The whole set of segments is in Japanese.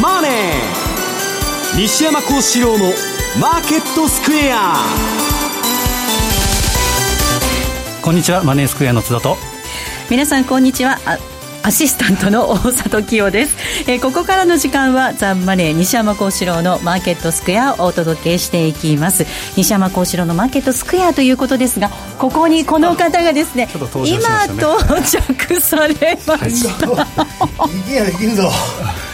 マネー」西山幸四郎の「マーケットスクエア」こんにちはマネースクエアの津田と。皆さんこんにちは。アシスタントの大里清です、えー、ここからの時間はザンマネー西山幸四郎のマーケットスクエアをお届けしていきます。西山幸四郎のマーケットスクエアということですがここにこの方がですね、ね、今到着されました、はい、いきるぞ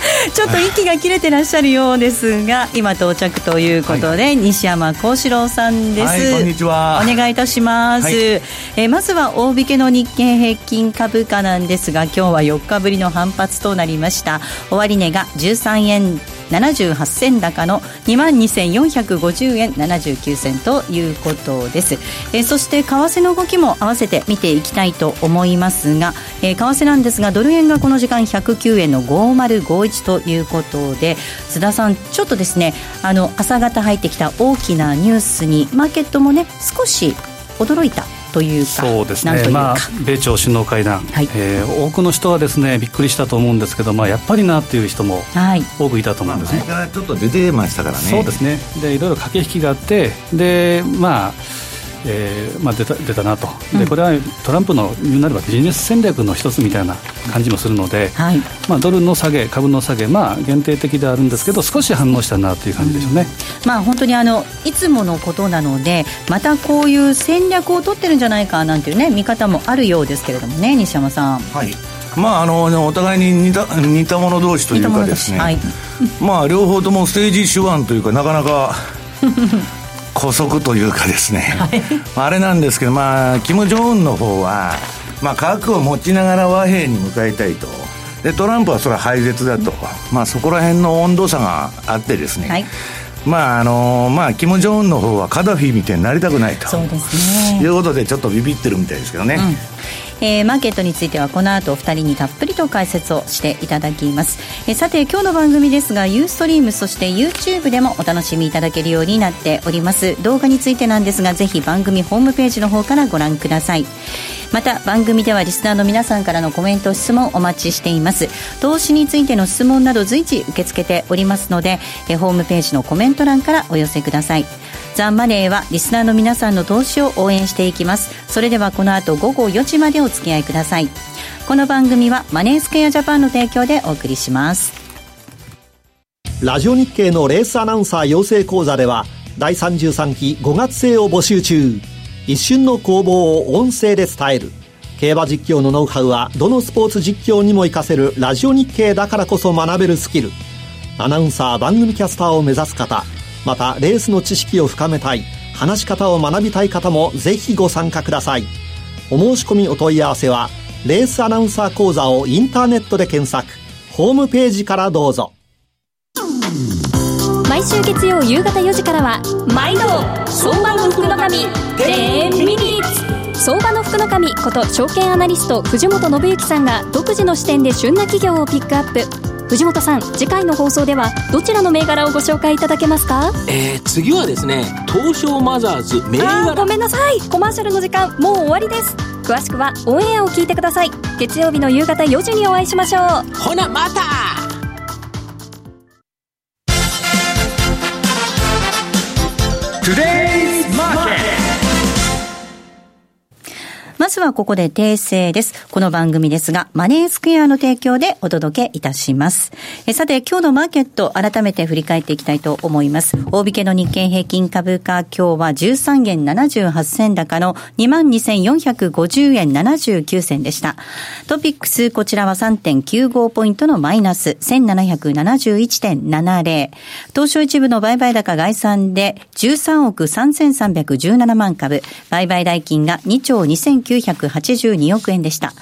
ちょっと息が切れてらっしゃるようですが今到着ということで、はい、西山幸四郎さんです、はい、こんにちは。お願いいたします、はい、えまずは大引けの日経平均株価なんですが今日は4日ぶりの反発となりました。終値が13円78銭高の2万2450円79銭ということです、えー、そして為替の動きも合わせて見ていきたいと思いますが、えー、為替なんですがドル円がこの時間109円の5051ということで須田さんちょっとですねあの朝方入ってきた大きなニュースにマーケットもね少し驚いたというかそうですね。まあ、米朝首脳会談、はい、えー、多くの人はですねびっくりしたと思うんですけど、まあ、やっぱりなっていう人も多くいたと思うんですね、まあ、ちょっと出てましたからね。そうですね。でいろいろ駆け引きがあってでまあえーまあ、出た出たなと、でこれはトランプの言うなればビジネス戦略の一つみたいな感じもするので、はい。まあ、ドルの下げ、株の下げ、まあ、限定的ではあるんですけど、少し反応したなという感じでしょうね、うん、まあ、本当にあのいつものことなので、またこういう戦略を取ってるんじゃないかなんていうね、見方もあるようですけれどもね、西山さん。はい。まあ、あのお互いに似た似た者同士というかですね、はい、まあ、両方ともステージ手腕というかなかなか 古速というかですね、はい、あれなんですけど、まあ、キム・ジョンウンの方は、まあ、核を持ちながら和平に向かいたいと。でトランプはそれは廃絶だと、まあ、そこら辺の温度差があってですね、はい、まああのまあ、キム・ジョンウンの方はカダフィみたいになりたくないと。そうです、ね、いうことでちょっとビビってるみたいですけどね、うんえー、マーケットについてはこの後お二人にたっぷりと解説をしていただきます、えー、さて今日の番組ですがユーストリームそして YouTube でもお楽しみいただけるようになっております。動画についてなんですがぜひ番組ホームページの方からご覧ください。また番組ではリスナーの皆さんからのコメント質問お待ちしています。投資についての質問など随時受け付けておりますのでえホームページのコメント欄からお寄せください。ザ・ンマネーはリスナーの皆さんの投資を応援していきます。それではこの後午後4時までお付き合いください。この番組はマネースクエアジャパンの提供でお送りします。ラジオ日経のレースアナウンサー養成講座では第33期5月生を募集中。一瞬の攻防を音声で伝える。競馬実況のノウハウはどのスポーツ実況にも活かせるラジオ日経だからこそ学べるスキル。アナウンサー番組キャスターを目指す方。またレースの知識を深めたい話し方を学びたい方もぜひご参加ください。お申し込みお問い合わせはレースアナウンサー講座をインターネットで検索。ホームページからどうぞ。毎週月曜夕方4時からは毎度相場の福の神10ミニッツ。相場の福の神こと証券アナリスト藤本信之さんが独自の視点で旬な企業をピックアップ。藤本さん次回の放送ではどちらの銘柄をご紹介いただけますか？えー、次はですね東証マザーズ銘柄。ごめんなさい。コマーシャルの時間もう終わりです。詳しくはオンエアを聞いてください。月曜日の夕方4時にお会いしましょう。ほなまた!トゥデイずはここで訂正です。この番組ですが、マネースクエアの提供でお届けいたします。えさて、今日のマーケット、改めて振り返っていきたいと思います。大引けの日経平均株価、今日は13円78銭高の22,450円79銭でした。トピックス、こちらは3.95ポイントのマイナス、1771.70。東証一部の売買高概算で13億3317万株、売買代金が2兆2900 982億円でした。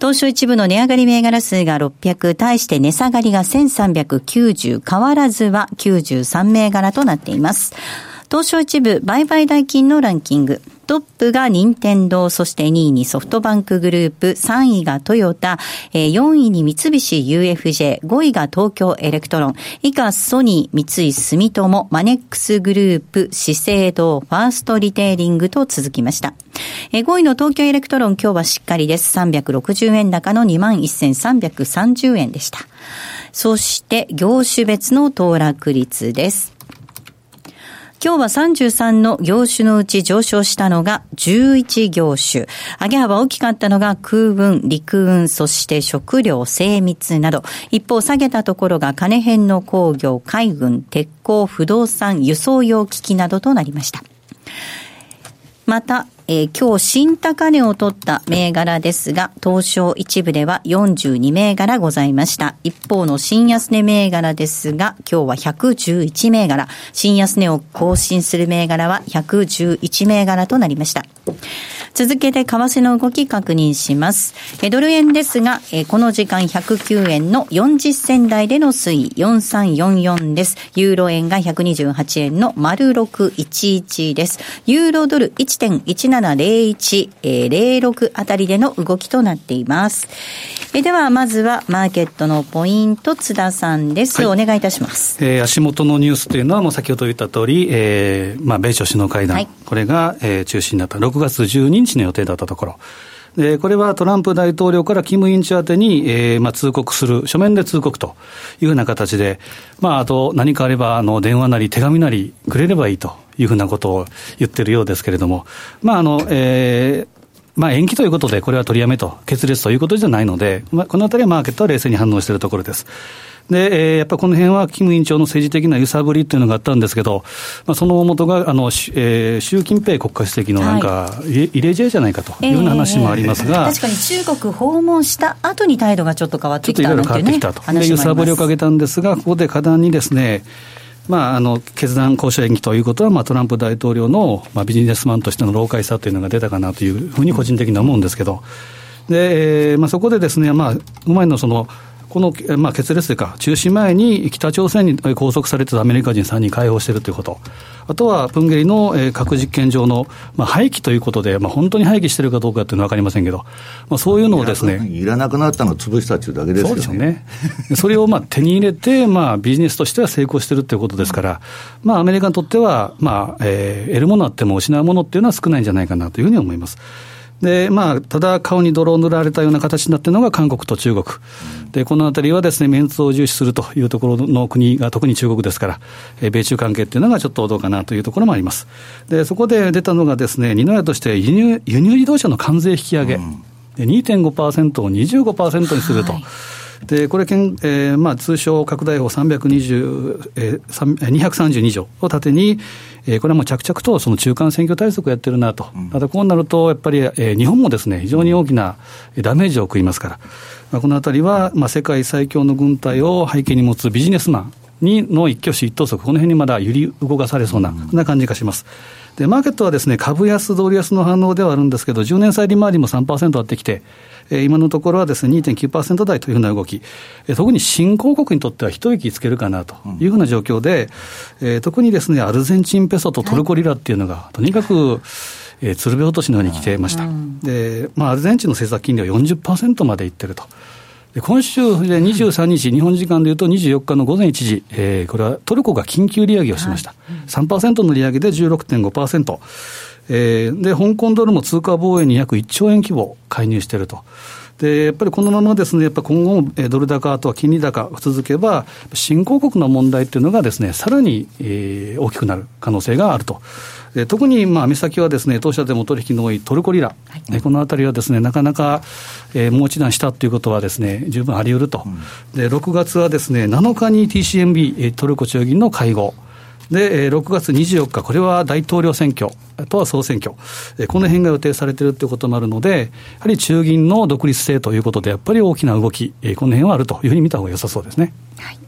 東証一部の値上がり銘柄数が600、対して値下がりが1390、変わらずは93銘柄となっています。東証一部売買代金のランキング。トップが任天堂、そして2位にソフトバンクグループ、3位がトヨタ、4位に三菱 UFJ、5位が東京エレクトロン、以下ソニー、三井住友、マネックスグループ、資生堂、ファーストリテイリングと続きました。5位の東京エレクトロン、今日はしっかりです。360円高の21,330円でした。そして、業種別の騰落率です。今日は33の業種のうち上昇したのが11業種。上げ幅大きかったのが空運、陸運、そして食料、精密など。一方下げたところが金編の工業、海軍、鉄鋼、不動産、輸送用機器などとなりました。また、えー、今日新高値を取った銘柄ですが、東証一部では42銘柄ございました。一方の新安値銘柄ですが、今日は111銘柄。新安値を更新する銘柄は111銘柄となりました。続けて為替の動き確認します。ドル円ですが、この時間109円の40銭台での推移4344です。ユーロ円が128円の丸611です。ユーロドル1.17 1.170106あたりでの動きとなっています。では、まずはマーケットのポイント、津田さんです。はい、お願いいたします。えー、足元のニュースというのは、もう先ほど言った通り、えー、まあ、米朝首脳会談、はい、これが、えー、中心になった6月12日の予定だったところ、で、これはトランプ大統領からキム・インチ宛てに、えー、まあ、通告する、書面で通告というふうな形で、まあ、あと何かあれば、あの、電話なり手紙なりくれればいいというふうなことを言ってるようですけれども、まあ、あの、えー、まあ、延期ということで、これは取りやめと、決裂ということじゃないので、まあ、このあたりはマーケットは冷静に反応しているところです。で、えー、やっぱりこの辺は、キム委員長の政治的な揺さぶりっていうのがあったんですけど、まあ、その大元が、あの、えー、習近平国家主席のなんか、はい、異例試合じゃないかというような話もありますが、えー、確かに中国訪問した後に態度がちょっと変わってきた、ね、ちょっといろいろ変わってきたと。で、揺さぶりをかけたんですが、ここで果断にですね、まあ、あの決断、交渉延期ということは、まあ、トランプ大統領の、まあ、ビジネスマンとしての老快さというのが出たかなというふうに個人的には思うんですけど、でえーまあ、そこでですね、まあ、うまいのその、この、まあ、決裂というか、中止前に北朝鮮に拘束されてたアメリカ人3人解放しているということ、あとはプンゲリの核実験場の、まあ、廃棄ということで、まあ、本当に廃棄してるかどうかっていうのは分かりませんけど、まあ、そういうのをですね。いらなくなったのを潰したっていうだけですよね。そうですね。それをまあ手に入れて、まあ、ビジネスとしては成功してるっていうことですから、まあ、アメリカにとっては、まあ、えー、得るものあっても失うものっていうのは少ないんじゃないかなというふうに思います。で、まあ、ただ顔に泥を塗られたような形になっているのが韓国と中国。で、このあたりはですね、メンツを重視するというところの国が特に中国ですから、え米中関係っていうのがちょっとどうかなというところもあります。で、そこで出たのがですね、二の矢として輸入、輸入自動車の関税引き上げ。うん、で2.5%を25%にすると。はいでこれ、えーまあ、通称拡大法320、えー、232条を盾に、えー、これはもう着々とその中間選挙対策をやってるなと、ただこうなると、やっぱり、えー、日本もですね非常に大きなダメージを食いますから、まあ、このあたりは、まあ、世界最強の軍隊を背景に持つビジネスマンにの一挙手一投足、この辺にまだ揺り動かされそうな、そん。な感じがします。で、マーケットはですね、株安、ドル安の反応ではあるんですけど、10年債利回りも3%割ってきて、えー、今のところはですね、2.9%台というふうな動き、えー、特に新興国にとっては一息つけるかなというふうな状況で、うん、えー、特にですね、アルゼンチンペソとトルコリラっていうのが、とにかく、えー、鶴瓶落としのように来てました。うん、で、まあ、アルゼンチンの政策金利は40%までいってると。今週で23日、日本時間でいうと24日の午前1時、えー、これはトルコが緊急利上げをしました。はい、3%の利上げで16.5%。えー、で、香港ドルも通貨防衛に約1兆円規模介入していると。でやっぱりこのままですね、やっぱ今後もドル高、あとは金利高が続けば、新興国の問題っていうのがですね、さらに、えー、大きくなる可能性があると。特にまあ目先はですね当社でも取引の多いトルコリラ、はい、このあたりはですねなかなか、えー、もう一段したということはですね十分あり得ると、うん、で6月はですね7日に TCMB トルコ中銀の会合で、6月24日、これは大統領選挙、あとは総選挙、この辺が予定されているということもあるので、やはり中銀の独立性ということで、やっぱり大きな動き、この辺はあるというふうに見た方が良さそうですね。はい。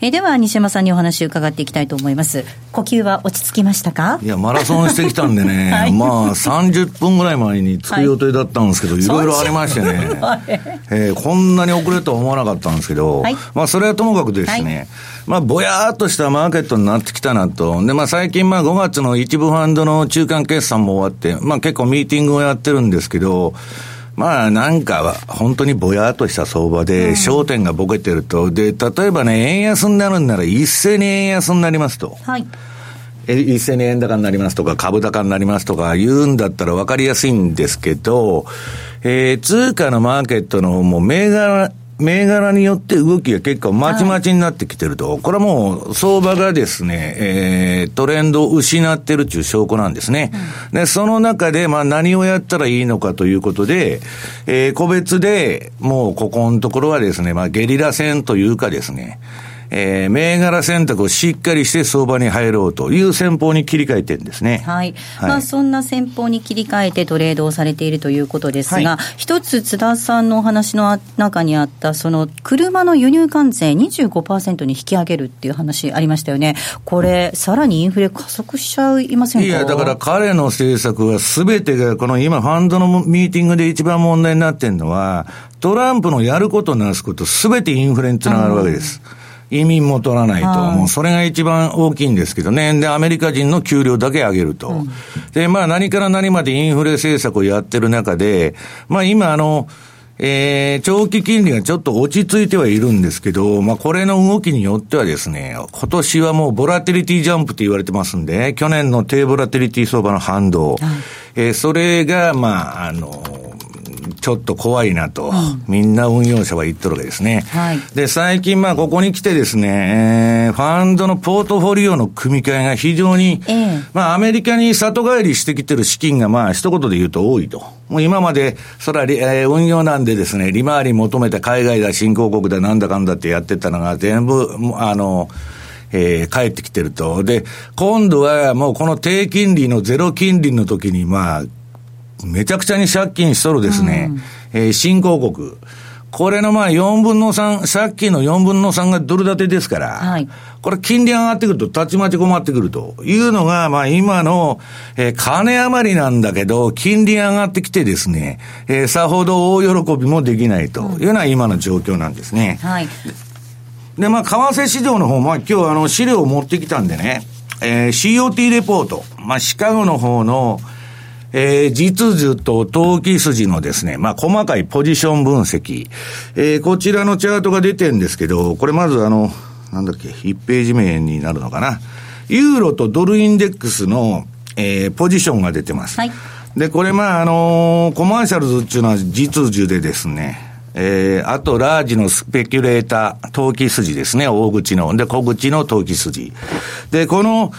えでは西山さんにお話を伺っていきたいと思います。呼吸は落ち着きましたか？いやマラソンしてきたんでね、はい、まあ30分ぐらい前に着く予定だったんですけど、はい、いろいろありましてね、えー、こんなに遅れるとは思わなかったんですけど、はい、まあそれはともかくですね、まあ、ぼやーっとしたマーケットになってきたなと。で、まあ、最近、まあ、5月の一部ファンドの中間決算も終わって、まあ、結構ミーティングをやってるんですけど、まあなんか本当にぼやっとした相場で、焦点がボケてると、で、例えばね、円安になるんなら一斉に円安になりますと。はい。一斉に円高になりますとか、株高になりますとか言うんだったら分かりやすいんですけど、えー、通貨のマーケットのもう銘柄、銘柄によって動きが結構まちまちになってきてると、はい、これはもう相場がですね、えー、トレンドを失ってるっていう証拠なんですね。うん、で、その中で、まあ何をやったらいいのかということで、えー、個別でもうここのところはですね、まあゲリラ戦というかですね、えー、銘柄選択をしっかりして相場に入ろうという戦法に切り替えてるんですね。はい。はい、まあ、そんな戦法に切り替えてトレードをされているということですが、はい、一つ津田さんのお話の中にあった、その車の輸入関税25%に引き上げるっていう話ありましたよね。これ、さらにインフレ加速しちゃいませんか？いや、だから彼の政策はすべてが、この今ファンドのミーティングで一番問題になってるのは、トランプのやることなすことすべてインフレにつながるわけです。うん移民も取らないと、もうそれが一番大きいんですけどね。で、アメリカ人の給料だけ上げると。うん、で、まあ何から何までインフレ政策をやってる中で、まあ今あの、えー、長期金利がちょっと落ち着いてはいるんですけど、まあ、これの動きによってはですね、今年はもうボラテリティジャンプって言われてますんで、去年の低ボラテリティ相場の反動、はい、えー、それが、まあ、あの、ちょっと怖いなと、うん、みんな運用者は言っとるわけですね。はい、で、最近まあここに来てですね、えー、ファンドのポートフォリオの組み替えが非常に、えー、まあアメリカに里帰りしてきてる資金がまあ一言で言うと多いと。もう今まで、それは、えー、運用なんでですね、利回り求めた海外だ、新興国だ、なんだかんだってやってたのが全部、あの、えー、帰ってきてると。で、今度はもうこの低金利のゼロ金利の時に、まあ、めちゃくちゃに借金しとるですね、うん、えー、新興国。これのまあ4分の3、借金の4分の3がドル建てですから、はい、これ金利上がってくると、たちまち困ってくるというのが、まあ今の、えー、金余りなんだけど、金利上がってきてですね、えー、さほど大喜びもできないと。いうのは今の状況なんですね。はい。で、まあ、為替市場の方、まあ今日あの資料を持ってきたんでね、えー、COT レポート、まあシカゴの方の、えー、実需と投機筋のですね、まあ、細かいポジション分析。えー、こちらのチャートが出てるんですけど、これまずあの、なんだっけ、1ページ目になるのかな。ユーロとドルインデックスの、えー、ポジションが出てます。はい。で、これまあ、あのー、コマーシャルズっていうのは実需でですね、えー、あと、ラージのスペキュレーター、投機筋ですね、大口の。で、小口の投機筋。で、この、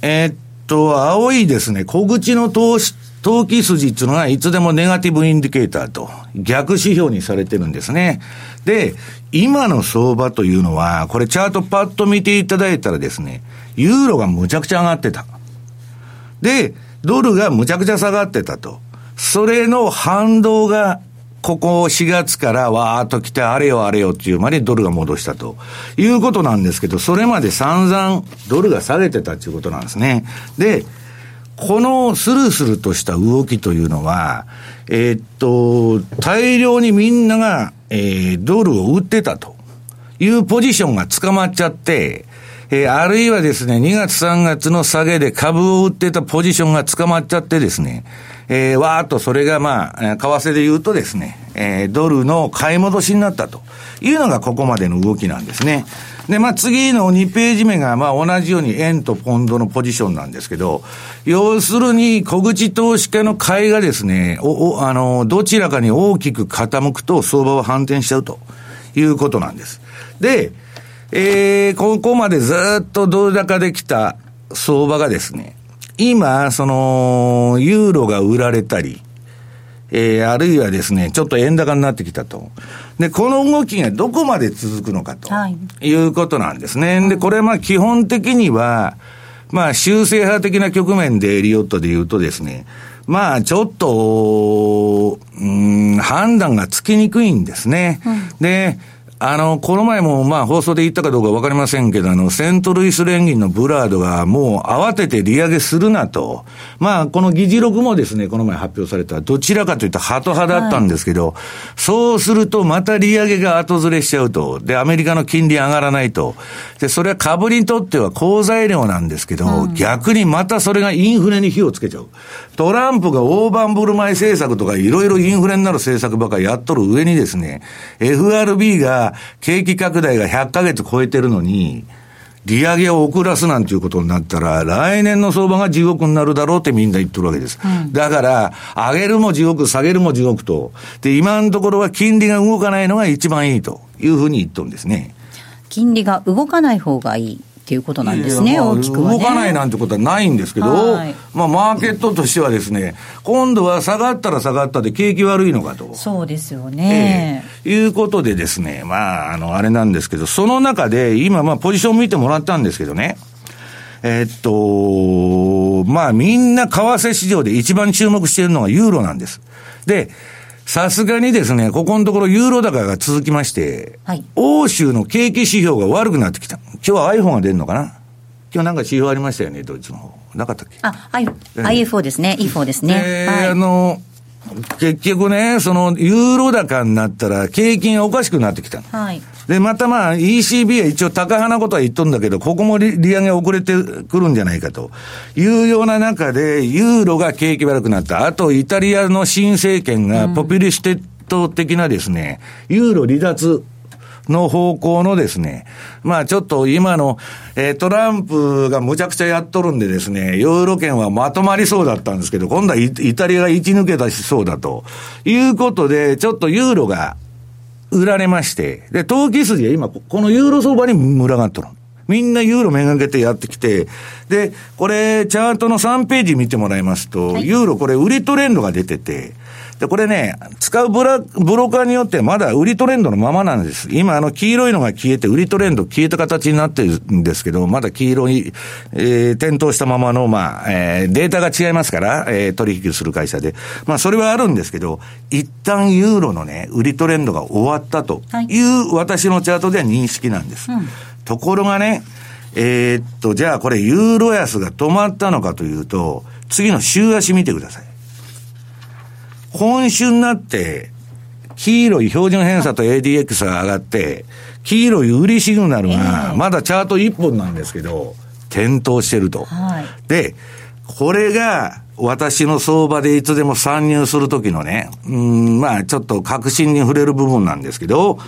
えー、っと、青いですね、小口の投資、投機筋っていうのはいつでもネガティブインディケーターと逆指標にされてるんですね。で、今の相場というのは、これチャートパッと見ていただいたらですね、ユーロがむちゃくちゃ上がってた。で、ドルがむちゃくちゃ下がってたと。それの反動が、ここ4月からわーっと来て、あれよあれよっていうまでドルが戻したということなんですけど、それまで散々ドルが下げてたっていうことなんですね。で、このスルスルとした動きというのは、えー、っと、大量にみんなが、えー、ドルを売ってたというポジションが捕まっちゃって、えー、あるいはですね、2月3月の下げで株を売ってたポジションが捕まっちゃってですね、えー、わーっとそれがまあ、為替で言うとですね、えー、ドルの買い戻しになったというのがここまでの動きなんですね。で、まあ、次の2ページ目が、まあ、同じように円とポンドのポジションなんですけど、要するに、小口投資家の買いがですね、お、お、あの、どちらかに大きく傾くと相場は反転しちゃうということなんです。で、えー、ここまでずっとドル高できた相場がですね、今、その、ユーロが売られたり、えー、あるいはですね、ちょっと円高になってきたと。で、この動きがどこまで続くのかと、い、うことなんですね。で、これはまあ基本的には、まあ修正派的な局面でエリオットで言うとですね、まあちょっと、うん、判断がつきにくいんですね。うん、で、あの、この前も、まあ、放送で言ったかどうかわかりませんけど、あの、セントルイス連銀のブラードがもう慌てて利上げするなと。まあ、この議事録もですね、この前発表された、どちらかというとハト派だったんですけど、はい、そうするとまた利上げが後ずれしちゃうと。で、アメリカの金利上がらないと。で、それは株にとっては好材料なんですけど、うん、逆にまたそれがインフレに火をつけちゃう。トランプが大盤振る舞い政策とかいろいろインフレになる政策ばかりやっとる上にですね、FRB が景気拡大が100ヶ月超えてるのに、利上げを遅らすなんていうことになったら、来年の相場が地獄になるだろうってみんな言ってるわけです。うん、だから、上げるも地獄、下げるも地獄と。で、今のところは金利が動かないのが一番いいというふうに言っとるんですね。金利が動かない方がいい。っていうことなんですね、大きくは、ね、動かないなんてことはないんですけど、はい、まあ、マーケットとしてはですね、今度は下がったら下がったで景気悪いのかと。そうですよね。えー、いうことでですね、まあ、あの、あれなんですけど、その中で、今、まあ、ポジション見てもらったんですけどね、えー、っと、まあ、みんな為替市場で一番注目しているのがユーロなんです。で、さすがにですね、ここのところユーロ高が続きまして、はい、欧州の景気指標が悪くなってきた。今日は iPhone が出るのかな？今日なんか指標ありましたよね、ドイツの方。なかったっけ？あ、I、IFO ですね、IFO ですね。えー、はい、あの、結局ね、その、ユーロ高になったら、景気がおかしくなってきたの。はい。で、またまあ、ECB は一応タカ派なことは言っとるんだけど、ここも利上げ遅れてくるんじゃないかというような中で、ユーロが景気悪くなった。あと、イタリアの新政権がポピュリステッド的なですね、ユーロ離脱の方向のですね、まあちょっと今の、えー、トランプがむちゃくちゃやっとるんでですね、ユーロ圏はまとまりそうだったんですけど、今度はイタリアが一抜け出しそうだということで、ちょっとユーロが売られまして、で、投機筋が今、このユーロ相場に群がっとる。みんなユーロめがけてやってきて、で、これ、チャートの3ページ見てもらいますと、はい、ユーロこれ売りトレンドが出てて、で、これね、使うブラ、ブローカーによってまだ売りトレンドのままなんです。今、あの、黄色いのが消えて、売りトレンド消えた形になってるんですけど、まだ黄色い、えー、点灯したままの、まあ、えー、データが違いますから、えー、取引する会社で。まあ、それはあるんですけど、一旦ユーロのね、売りトレンドが終わったという、私のチャートでは認識なんです。うん、ところがね、えー、っと、じゃあこれユーロ安が止まったのかというと、次の週足見てください。今週になって、黄色い標準偏差と ADX が上がって、黄色い売りシグナルが、まだチャート1本なんですけど、点灯してると。はい、で、これが、私の相場でいつでも参入するときのね、うん、まあちょっと確信に触れる部分なんですけど、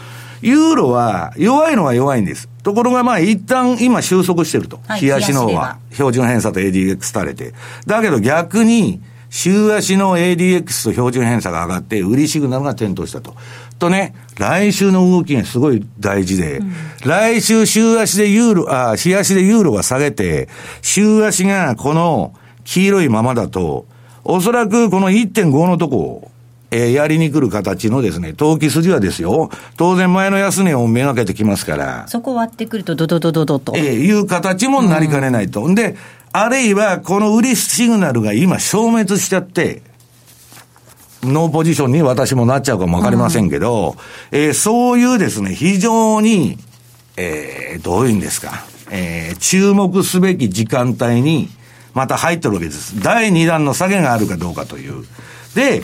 ユーロは弱いのは弱いんです。ところがまあ一旦今収束してると。はい、冷やしの方は。標準偏差と ADX 垂れて。だけど逆に、週足の ADX と標準偏差が上がって、売りシグナルが点灯したと。とね、来週の動きがすごい大事で、うん、来週週足でユーロ、あ、日足でユーロが下げて、週足がこの黄色いままだと、おそらくこの1.5のとこを、えー、やりに来る形のですね、投機筋はですよ、当然前の安値をめがけてきますから。そこ割ってくると、ドドドドドと。えー、いう形もなりかねないと。うん、で、あるいは、この売りシグナルが今消滅しちゃって、ノーポジションに私もなっちゃうかもわかりませんけど、うん、えー、そういうですね、非常に、えー、どういうんですか、えー、注目すべき時間帯に、また入ってるわけです。第2弾の下げがあるかどうかという。で、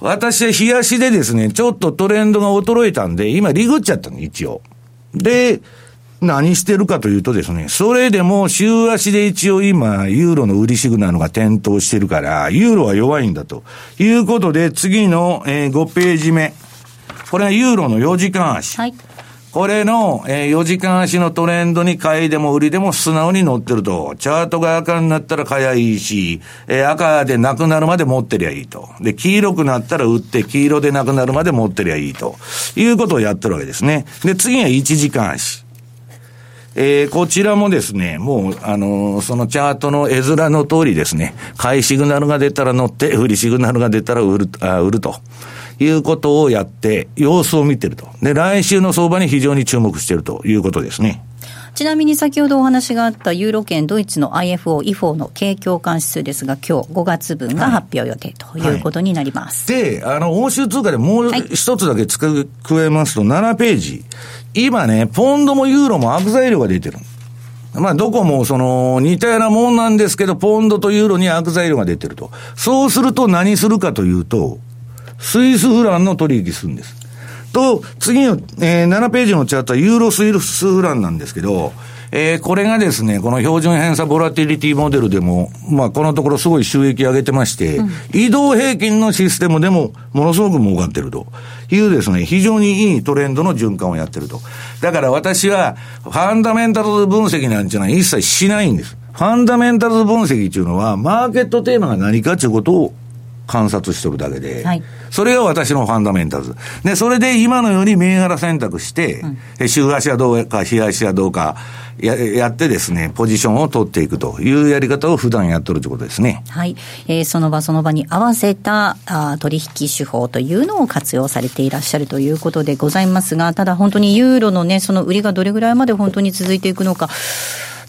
私は冷やしでですね、ちょっとトレンドが衰えたんで、今リグっちゃったの、一応。で、何してるかというとですね、それでも週足で一応今、ユーロの売りシグナルが点灯してるから、ユーロは弱いんだということで、次の、えー、5ページ目。これはユーロの4時間足。はい。これの、えー、4時間足のトレンドに買いでも売りでも素直に乗ってると。チャートが赤になったら買やいいし、えー、赤でなくなるまで持ってりゃいいと。で、黄色くなったら売って、黄色でなくなるまで持ってりゃいいと。いうことをやってるわけですね。で、次は1時間足。えー、こちらもですね、もう、あのー、そのチャートの絵面の通りですね、買いシグナルが出たら乗って、売りシグナルが出たら売る、あ売ると。いうことをやって、様子を見てると。で、来週の相場に非常に注目しているということですね。ちなみに先ほどお話があったユーロ圏ドイツの IFO、IFO の景況感指数ですが、今日5月分が発表予定ということになります。はいはい、で、あの、欧州通貨でもう一つだけ付け加えますと、7ページ。今ね、ポンドもユーロも悪材料が出てる。まあ、どこもその似たようなもんなんですけど、ポンドとユーロに悪材料が出てると。そうすると何するかというと、スイスフランの取引するんです。と、次の、えー、7ページのチャートはユーロスイスフランなんですけど、えー、これがですね、この標準偏差ボラティリティモデルでも、まあ、このところすごい収益上げてまして、うん、移動平均のシステムでもものすごく儲かってるというですね、非常にいいトレンドの循環をやってると。だから私は、ファンダメンタルズ分析なんていうのは一切しないんです。ファンダメンタルズ分析っていうのは、マーケットテーマが何かということを観察しとるだけで、はい、それが私のファンダメンタルズ。で、それで今のように銘柄選択して、うん、週足はどうか、日足はどうかや、やってですね、ポジションを取っていくというやり方を普段やっとるということですね。はい。えー、その場その場に合わせたあ取引手法というのを活用されていらっしゃるということでございますが、ただ本当にユーロのね、その売りがどれぐらいまで本当に続いていくのか、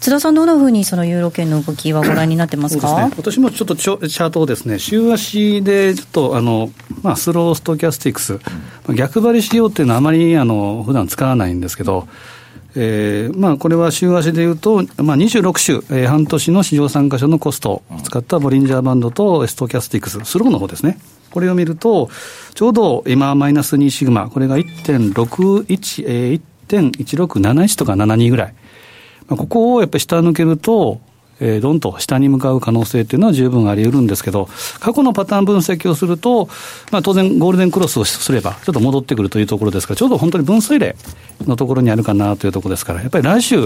津田さん、どんなふうにそのユーロ圏の動きはご覧になってますか、ね、私もちょっとチャートをですね、週足でちょっとあの、まあ、スローストキャスティクス、逆張りしようっていうのはあまりあの普段使わないんですけど、えーまあ、これは週足でいうと、まあ、26週、えー、半年の市場参加者のコストを使ったボリンジャーバンドとストキャスティクス、スローの方ですね。これを見ると、ちょうど今マイナス2シグマ、これが1.61、えー、1.1671とか72ぐらい。ここをやっぱり下抜けると、えー、どんと下に向かう可能性っていうのは十分あり得るんですけど、過去のパターン分析をすると、まあ、当然、ゴールデンクロスをすれば、ちょっと戻ってくるというところですから、ちょうど本当に分水嶺のところにあるかなというところですから、やっぱり来週、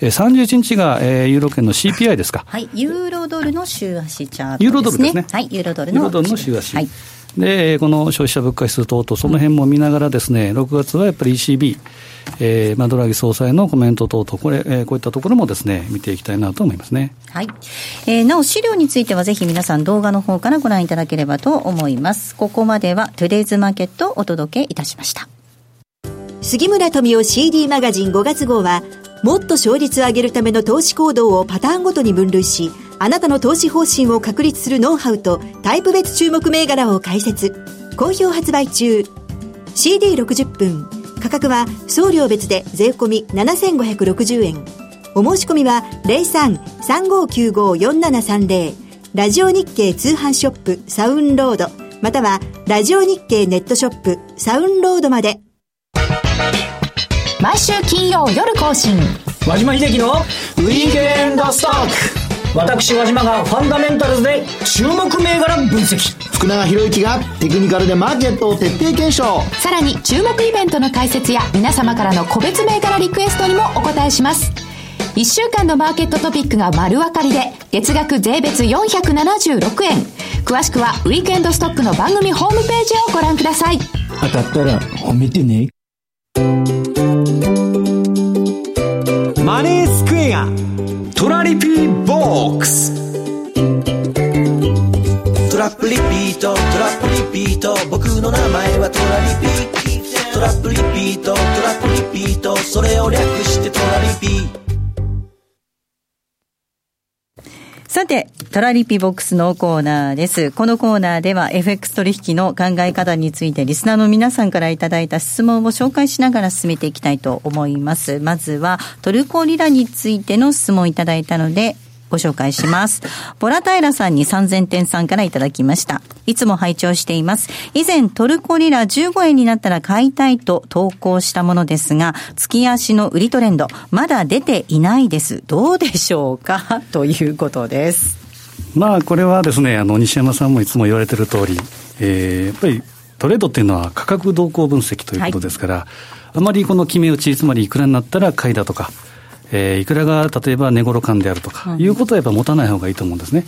えー、31日が、えー、ユーロ圏の CPI ですか？はい、ユーロドルの週足チャートですね。ユーロドルですね。はい、ユーロドルの。ユーロドルの週足。はいで、この消費者物価指数等々、その辺も見ながらですね、6月はやっぱり ECB、えーまあ、ドラギ総裁のコメント等々、これ、えー、こういったところもですね、見ていきたいなと思いますね。はい。えー、なお、資料についてはぜひ皆さん動画の方からご覧いただければと思います。ここまでは、トゥデイズマーケットをお届けいたしました。杉村富夫 CD マガジン5月号は、もっと勝率を上げるための投資行動をパターンごとに分類し、あなたの投資方針を確立するノウハウとタイプ別注目銘柄を解説。好評発売中。CD60 分。価格は送料別で税込7560円。お申し込みは03-3595-4730ラジオ日経通販ショップサウンロードまたはラジオ日経ネットショップサウンロードまで毎週金曜夜更新和島秀樹のウィークエンドストック私和島がファンダメンタルズで注目銘柄分析。福永博之がテクニカルでマーケットを徹底検証。さらに注目イベントの解説や皆様からの個別銘柄リクエストにもお答えします。1週間のマーケットトピックが丸分かりで月額税別476円。詳しくはウィークエンドストックの番組ホームページをご覧ください。当たったら褒めてね。マネースクエアトラリピーボックス。ラップリピートトラップリピート。僕の名前はトラリピトラップリピートトラップリピート。それを略してトラリピー。さて、トラリピボックスのコーナーです。このコーナーでは FX 取引の考え方についてリスナーの皆さんからいただいた質問を紹介しながら進めていきたいと思います。まずはトルコリラについての質問をいただいたので、ご紹介します。ボラタイラさんに3000点さんからいただきました。いつも拝聴しています。以前トルコリラ15円になったら買いたいと投稿したものですが、月足の売りトレンド、まだ出ていないです。どうでしょうか？ということです。まあ、これはですね、あの、西山さんもいつも言われてる通り、えー、やっぱりトレードっていうのは価格動向分析ということですから、はい、あまりこの決め打ち、つまりいくらになったら買いだとか、えー、いくらが例えば値頃感であるとか、いうことはやっぱ持たない方がいいと思うんですね。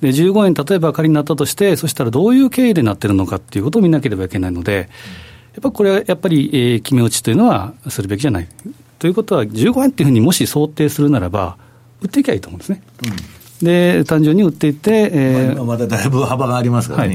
で、15円、例えば仮になったとして、そしたらどういう経緯でなってるのかっていうことを見なければいけないので、やっぱこれはやっぱり、えー、決め打ちというのはするべきじゃない。ということは、15円っていうふうにもし想定するならば、売っていきゃいいと思うんですね。うん、で、単純に売っていって、えー、まあ、まだだいぶ幅がありますからね。は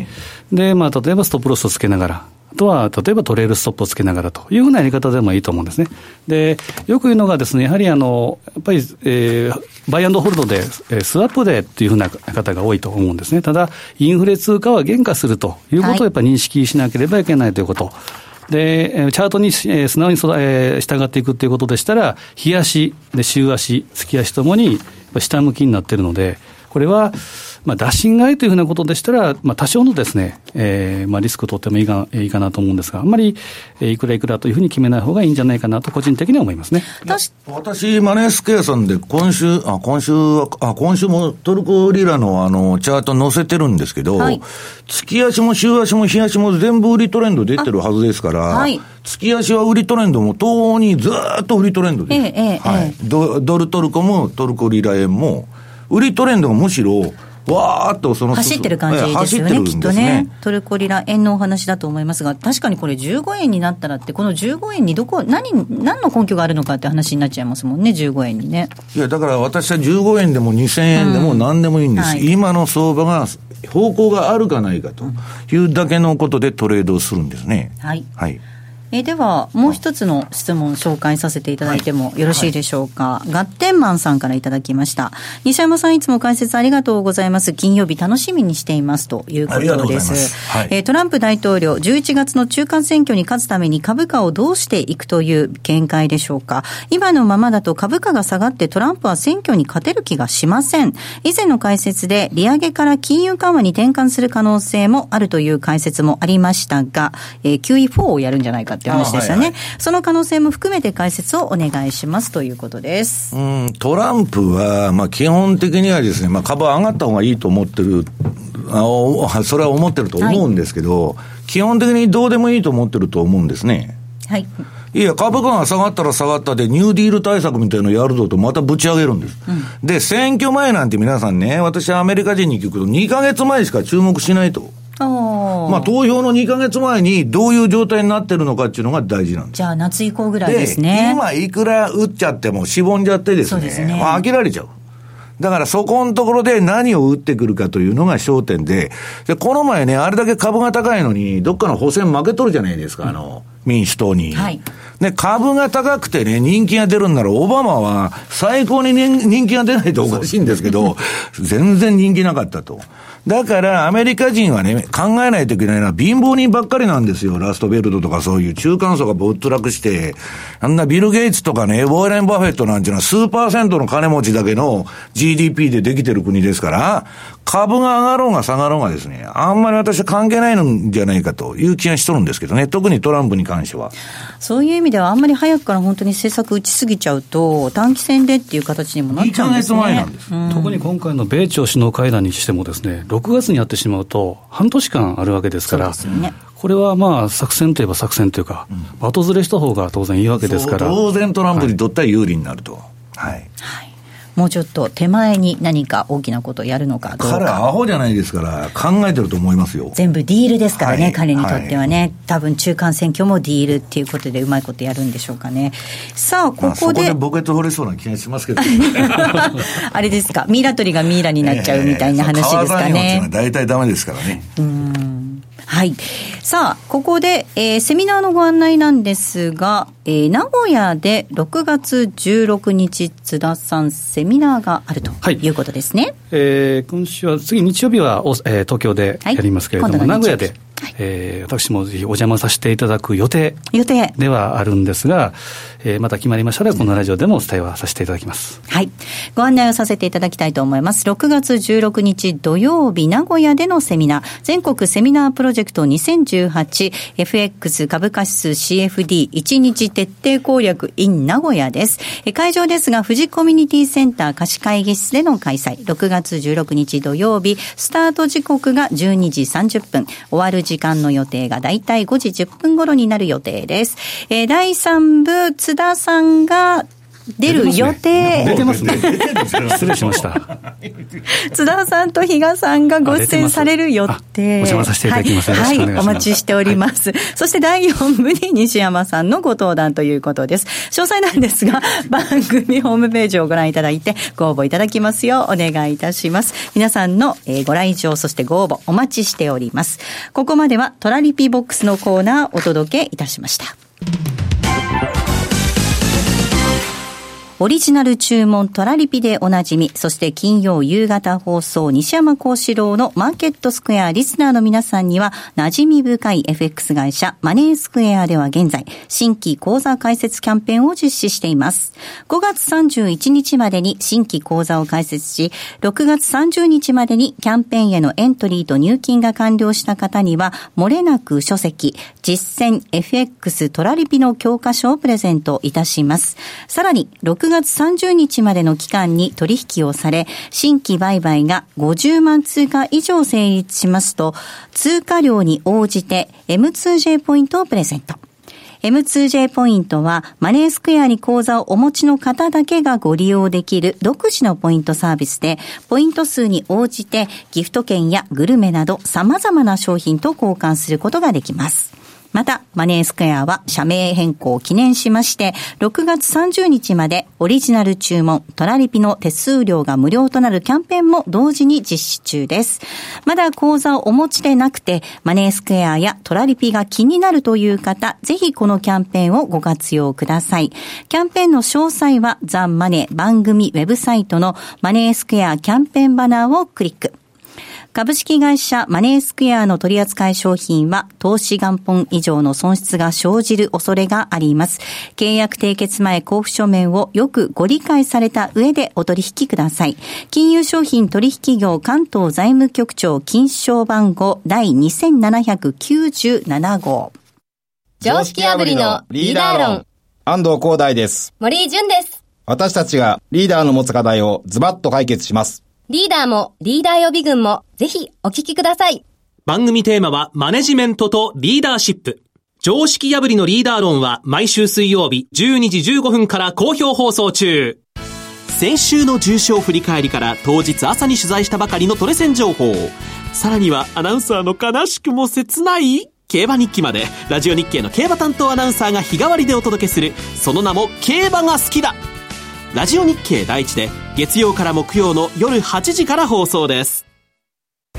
い、で、まあ、例えばストップロスをつけながら、とは、例えばトレールストップをつけながらというふうなやり方でもいいと思うんですね。で、よく言うのがですね、やはりあの、やっぱり、えー、バイアンドホールドで、えー、スワップでっていうふうな方が多いと思うんですね。ただ、インフレ通貨は減価するということをやっぱり認識しなければいけないということ。はいで、チャートに、えー、素直に従っていくということでしたら、日足、で週足、月足ともに下向きになっているので、これは、まあ、打診買いというふうなことでしたら、まあ、多少のですね、えー、まあ、リスクを取ってもいいかいいかなと思うんですが、あんまり、えー、いくらいくらというふうに決めない方がいいんじゃないかなと、個人的には思いますね。私、マネースケアさんで今週、あ、今週は、あ、今週もトルコリラのあの、チャート載せてるんですけど、はい、月足も週足も日足も全部売りトレンド出てるはずですから、はい、月足は売りトレンドも、東方にずっと売りトレンドです。ええはい、ドドルトルコもトルコリラ円も、売りトレンドがむしろ、わーっとその走ってる感じですよね、ね。きっとね、トルコリラ円のお話だと思いますが、確かにこれ、15円になったらって、この15円にどこ、何、何の根拠があるのかって話になっちゃいますもんね、15円にね。いや、だから私は15円でも2000円でも何でもいいんです、うんはい、今の相場が方向があるかないかというだけのことでトレードをするんですね。はい、はいえでは、もう一つの質問紹介させていただいてもよろしいでしょうか？はいはい、ガッテンマンさんからいただきました。西山さんいつも解説ありがとうございます。金曜日楽しみにしていますということです。はい、えトランプ大統領、11月の中間選挙に勝つために株価をどうしていくという見解でしょうか？今のままだと株価が下がってトランプは選挙に勝てる気がしません。以前の解説で利上げから金融緩和に転換する可能性もあるという解説もありましたが、えー、QE4 をやるんじゃないかって話でしたね、はいはい、その可能性も含めて解説をお願いしますということです。うん、トランプは、まあ、基本的にはですね、まあ、株上がった方がいいと思ってる、あそれは思ってると思うんですけど、はい、基本的にどうでもいいと思ってると思うんですね。はい。いや、株価が下がったら下がったで、ニューディール対策みたいなのやるぞと、またぶち上げるんです、うん、で、選挙前なんて皆さんね、私、アメリカ人に聞くと、2か月前しか注目しないと。まあ、投票の2か月前にどういう状態になってるのかっていうのが大事なんです。じゃあ、夏以降ぐらいですね。今、いくら打っちゃっても、しぼんじゃってですね、すねまあ、飽きられちゃう。だからそこのところで何を打ってくるかというのが焦点で、で、この前ね、あれだけ株が高いのに、どっかの補選負けとるじゃないですか、あの、民主党に。はい。で、株が高くてね、人気が出るんなら、オバマは最高に、人気が出ないとおかしいんですけど、全然人気なかったと。だから、アメリカ人はね、考えないといけないのは、貧乏人ばっかりなんですよ。ラストベルトとかそういう中間層がぼっと落して、あんなビル・ゲイツとかね、ウォーレン・バフェットなんていうのは、数パーセントの金持ちだけの GDP でできてる国ですから、株が上がろうが下がろうがですね、あんまり私は関係ないんじゃないかという気がしとるんですけどね、特にトランプに関しては。そういう意味では、あんまり早くから本当に政策打ちすぎちゃうと、短期戦でっていう形にもなっちゃうんですね。前なんです、うん、特に今回の米朝首脳会談にしてもですね、6月にやってしまうと、半年間あるわけですから、ね、これはまあ作戦といえば作戦というか、うん、後ずれした方が当然いいわけですから。当然トランプにとっては有利になると。はい、はいもうちょっと手前に何か大きなことをやるのかどうか。彼はアホじゃないですから、考えてると思いますよ。全部ディールですからね、はい、彼にとってはね、はい、多分中間選挙もディールっていうことで、うまいことやるんでしょうかね。さあ、ここで。まあ、そこでボケと掘れそうな気がしますけど、あれですか、ミイラ取りがミイラになっちゃうみたいな話ですかね。大体ダメですからね。うんはい。さあ、ここで、えー、セミナーのご案内なんですが、えー、名古屋で6月16日、津田さん、セミナーがあるということですね。はい、えー、今週は、次日曜日は、えー、東京でやりますけれども、はい、名古屋ではい、えー、私もぜひお邪魔させていただく予定予定ではあるんですが、えー、また決まりましたら、このラジオでもお伝えはさせていただきます。はい。ご案内をさせていただきたいと思います。6月16日土曜日、名古屋でのセミナー、全国セミナープロジェクト 2018FX 株価指数 CFD1 日徹底攻略 in 名古屋です。会場ですが、富士コミュニティセンター貸し会議室での開催。6月16日土曜日、スタート時刻が12時30分、終わる時時間の予定がだいたい5時10分頃になる予定です。えー、第3部、津田さんが出る予定。出てますね。失礼しました。津田さんと比嘉さんがご出演される予定。お邪魔させていただきます。はい、はい、お待ちしております。そして第4部に西山さんのご登壇ということです。詳細なんですが、番組ホームページをご覧いただいて、ご応募いただきますようお願いいたします。皆さんのご来場、そしてご応募お待ちしております。ここまではトラリピボックスのコーナーお届けいたしました。オリジナル注文トラリピでおなじみ、そして金曜夕方放送西山幸四郎のマーケットスクエアリスナーの皆さんには馴染み深い FX 会社マネースクエアでは現在新規講座開設キャンペーンを実施しています。5月31日までに新規講座を開設し、6月30日までにキャンペーンへのエントリーと入金が完了した方には漏れなく書籍実践 FX トラリピの教科書をプレゼントいたします。さらに6月30日までの期間に取引をされ、新規売買が50万通貨以上成立しますと、通貨量に応じて M2J ポイントをプレゼント。M2J ポイントはマネースクエアに口座をお持ちの方だけがご利用できる独自のポイントサービスで、ポイント数に応じてギフト券やグルメなど様々な商品と交換することができます。また、マネースクエアは社名変更を記念しまして、6月30日までオリジナル注文、トラリピの手数料が無料となるキャンペーンも同時に実施中です。まだ講座をお持ちでなくて、マネースクエアやトラリピが気になるという方、ぜひこのキャンペーンをご活用ください。キャンペーンの詳細はザ・マネー番組ウェブサイトのマネースクエアキャンペーンバナーをクリック。株式会社マネースクエアの取扱い商品は投資元本以上の損失が生じる恐れがあります。契約締結前交付書面をよくご理解された上でお取引ください。金融商品取引業関東財務局長金賞番号第2797号。常識破りのリーダー論。安藤光大です。森井淳です。私たちがリーダーの持つ課題をズバッと解決します。リーダーもリーダー予備軍もぜひお聞きください。番組テーマはマネジメントとリーダーシップ。常識破りのリーダー論は毎週水曜日12時15分から好評放送中。先週の重賞振り返りから当日朝に取材したばかりのトレセン情報。さらにはアナウンサーの悲しくも切ない競馬日記までラジオ日経の競馬担当アナウンサーが日替わりでお届けするその名も競馬が好きだラジオ日経第一で月曜から木曜の夜8時から放送です。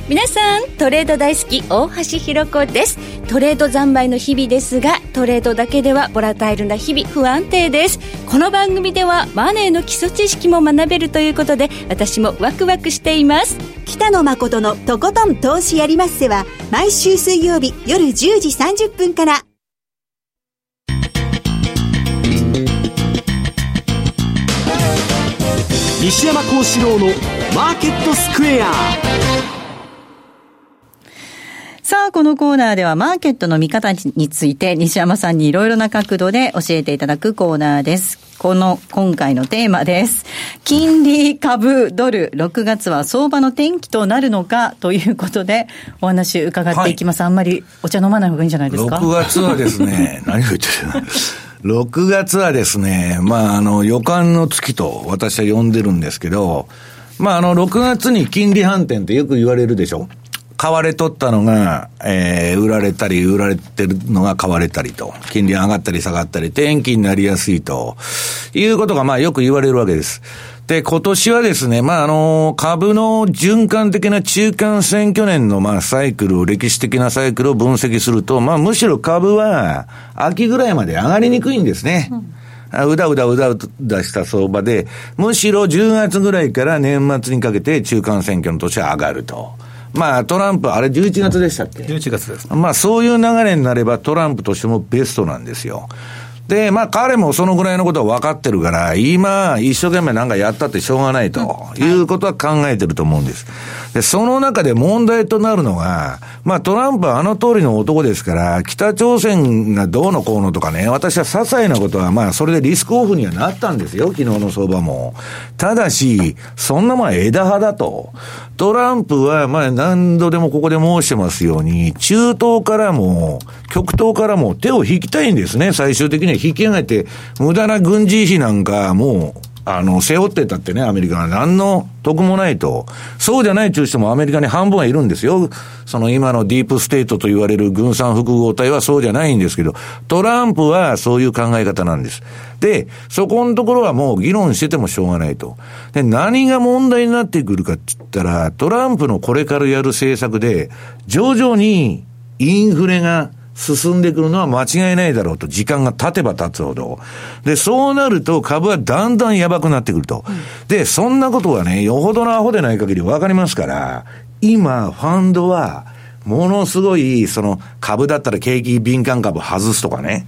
皆さんトレード大好き大橋ひろ子です。トレード三昧の日々ですがトレードだけではボラタイルな日々不安定です。この番組ではマネーの基礎知識も学べるということで私もワクワクしています。北野誠のとことん投資やりまっせは毎週水曜日夜10時30分から西山幸四郎のマーケットスクエアさあ、このコーナーではマーケットの見方について西山さんにいろいろな角度で教えていただくコーナーです。この今回のテーマです。金利株ドル6月は相場の転機となるのかということでお話伺っていきます。はい、あんまりお茶飲まない方がいいんじゃないですか ?6 月はですね、何を言ってる6月はですね、まあ、あの、予感の月と私は呼んでるんですけど、まあ、あの、6月に金利反転ってよく言われるでしょ。買われとったのが、えー、売られたり、売られてるのが買われたりと、金利上がったり下がったり、転機になりやすいと、いうことがまあよく言われるわけです。で、今年はですね、まあ、あの、株の循環的な中間選挙年の、まあ、サイクルを、歴史的なサイクルを分析すると、まあ、むしろ株は、秋ぐらいまで上がりにくいんですね。うん、うだうだうだうだした相場で、むしろ10月ぐらいから年末にかけて中間選挙の年は上がると。まあ、トランプ、あれ11月でしたっけ ?11 月です。まあ、そういう流れになればトランプとしてもベストなんですよ。で、まあ彼もそのぐらいのことは分かってるから、今、一生懸命なんかやったってしょうがないということは考えてると思うんです。で、その中で問題となるのが、まあトランプはあの通りの男ですから、北朝鮮がどうのこうのとかね、私は些細なことはまあそれでリスクオフにはなったんですよ、昨日の相場も。ただし、そんなもん枝葉だと。トランプは、まあ何度でもここで申してますように、中東からも、極東からも手を引きたいんですね。最終的には引き上げて、無駄な軍事費なんかもう、あの、背負ってたってね、アメリカは何の得もないと。そうじゃない中人もアメリカに半分はいるんですよ。その今のディープステートと言われる軍産複合体はそうじゃないんですけど、トランプはそういう考え方なんです。で、そこのところはもう議論しててもしょうがないと。で、何が問題になってくるかって言ったら、トランプのこれからやる政策で、徐々にインフレが進んでくるのは間違いないだろうと、時間が経てば経つほど。で、そうなると株はだんだんやばくなってくると。うん、で、そんなことはね、よほどのアホでない限りわかりますから、今、ファンドは、ものすごい、その、株だったら景気敏感株外すとかね。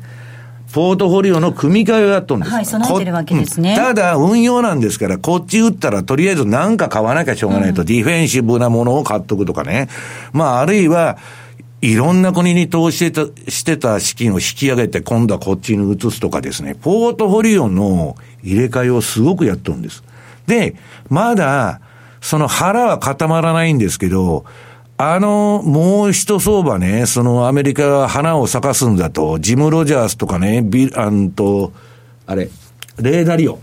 ポートフォリオの組み替えをやっとるんです。はい、備えてるわけですね。ただ、運用なんですから、こっち打ったら、とりあえず何か買わなきゃしょうがないと、うん、ディフェンシブなものを買っとくとかね。まあ、あるいは、いろんな国に投資してた、してた資金を引き上げて、今度はこっちに移すとかですね、ポートフォリオの入れ替えをすごくやっとるんです。で、まだ、その腹は固まらないんですけど、あの、もう一相場ね、そのアメリカが花を咲かすんだと、ジム・ロジャースとかね、ビあんと、あれ、レーダリオ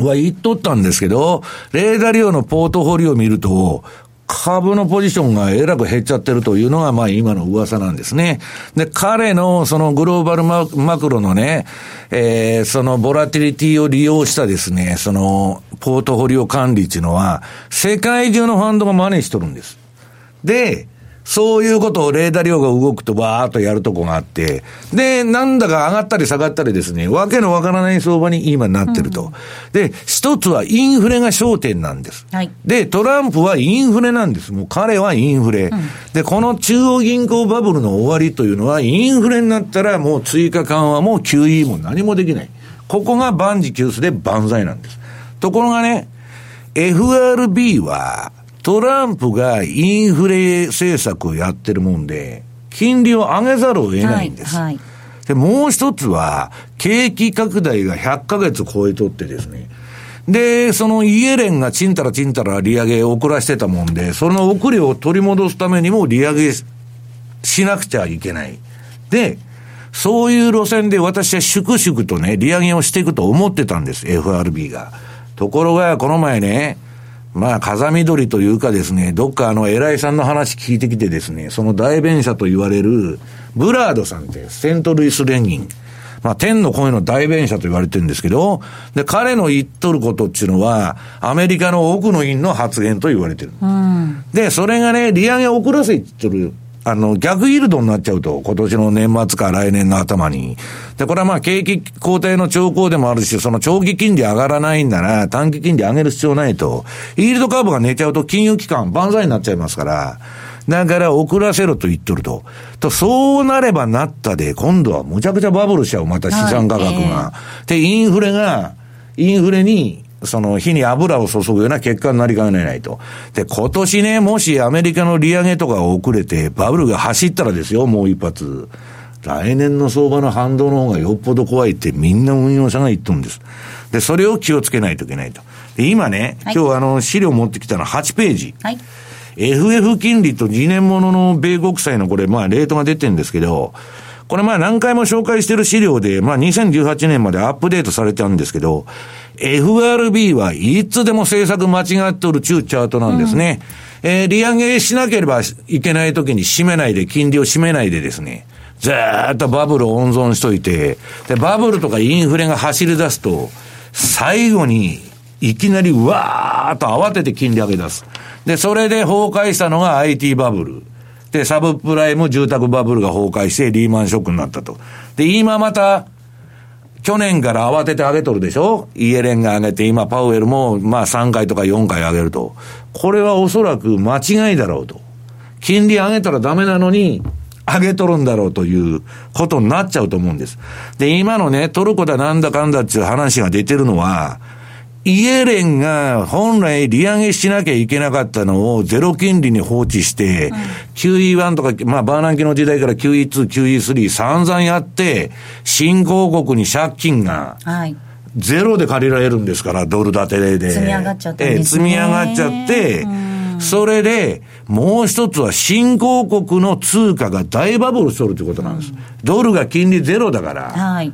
は言っとったんですけど、レーダリオのポートフォリオを見ると、株のポジションがえらく減っちゃってるというのが、まあ今の噂なんですね。で、彼のそのグローバルマクロのね、えー、そのボラティリティを利用したですね、そのポートフォリオ管理っていうのは、世界中のファンドが真似しとるんです。で、そういうことをレーダー量が動くとバーっとやるとこがあって、で、なんだか上がったり下がったりですね、わけのわからない相場に今なってると。うん、で、一つはインフレが焦点なんです。はい、で、トランプはインフレなんです。もう彼はインフレ。うん、で、この中央銀行バブルの終わりというのは、インフレになったらもう追加緩和も QE も何もできない。ここが万事休すで万歳なんです。ところがね、FRB は、トランプがインフレ政策をやってるもんで、金利を上げざるを得ないんです。はい、はい、で、もう一つは、景気拡大が100ヶ月超えとってですね、で、そのイエレンがちんたらちんたら利上げを遅らしてたもんで、その遅れを取り戻すためにも利上げしなくちゃいけない。で、そういう路線で私は粛々とね、利上げをしていくと思ってたんです、FRB が。ところが、この前ね、まあ、風見鶏というかですね、どっかあの偉いさんの話聞いてきてですね、その代弁者と言われる、ブラードさんって、セントルイス連銀。まあ、天の声の代弁者と言われてるんですけど、で、彼の言っとることっていうのは、アメリカの奥の院の発言と言われてる。うん、で、それがね、利上げ遅らせ言ってるあの、逆イールドになっちゃうと、今年の年末か来年の頭に。で、これはまあ景気後退の兆候でもあるし、その長期金利上がらないんなら短期金利上げる必要ないと。イールドカーブが寝ちゃうと金融機関万歳になっちゃいますから。だから遅らせろと言っとると。と、そうなればなったで、今度はむちゃくちゃバブルしちゃう、また資産価格が。で、インフレが、インフレにその火に油を注ぐような結果になりかねないと。で、今年ね、もしアメリカの利上げとか遅れて、バブルが走ったらですよ、もう一発。来年の相場の反動の方がよっぽど怖いってみんな運用者が言っとるんです。で、それを気をつけないといけないと。で、今ね、はい、今日あの資料持ってきたのは8ページ。はい。FF 金利と2年ものの米国債のこれ、まあレートが出てるんですけど、これまあ何回も紹介してる資料で、まあ2018年までアップデートされてるんですけど、FRB はいつでも政策間違っておる中チャートなんですね。うん、えー、利上げしなければいけない時に締めないで、金利を締めないでですね、ずーっとバブルを温存しといて、で、バブルとかインフレが走り出すと、最後にいきなりわーっと慌てて金利上げ出す。で、それで崩壊したのが IT バブル。で、サブプライム住宅バブルが崩壊してリーマンショックになったと。で、今また、去年から慌てて上げとるでしょ？イエレンが上げて、今パウエルも、まあ3回とか4回上げると。これはおそらく間違いだろうと。金利上げたらダメなのに、上げとるんだろうということになっちゃうと思うんです。で、今のね、トルコだなんだかんだっていう話が出てるのは、イエレンが本来利上げしなきゃいけなかったのをゼロ金利に放置して、うん、QE1 とか、まあバーナンキの時代から QE2、QE3 散々やって、新興国に借金が、ゼロで借りられるんですから、ドル建てで。積み上がっちゃって、ね、積み上がっちゃって、それで、もう一つは新興国の通貨が大バブルしとるということなんです。うん、ドルが金利ゼロだから。はい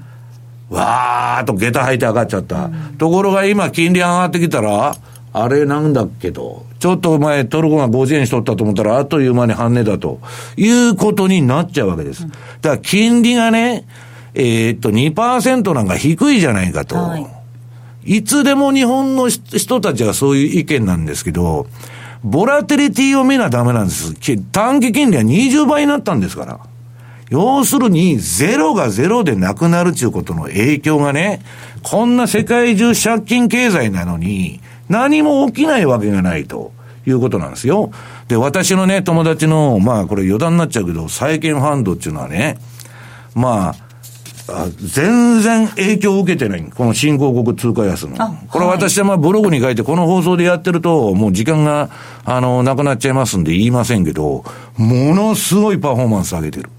わーっと下駄履いて上がっちゃった。うん、ところが今金利上がってきたら、あれなんだっけと。ちょっと前トルコが50円しとったと思ったら、あっという間に半値だと。いうことになっちゃうわけです。だから金利がね、えー、っと2%なんか低いじゃないかと。はい、いつでも日本の人たちはそういう意見なんですけど、ボラテリティを見なダメなんです。短期金利は20倍になったんですから。要するに、ゼロがゼロでなくなるということの影響がね、こんな世界中借金経済なのに、何も起きないわけがないということなんですよ。で、私のね、友達の、まあこれ余談になっちゃうけど、債券ファンドっていうのはね、まあ、あ全然影響を受けてない。この新興国通貨安の。これ私はまあブログに書いて、この放送でやってると、もう時間が、あの、なくなっちゃいますんで言いませんけど、ものすごいパフォーマンス上げてる。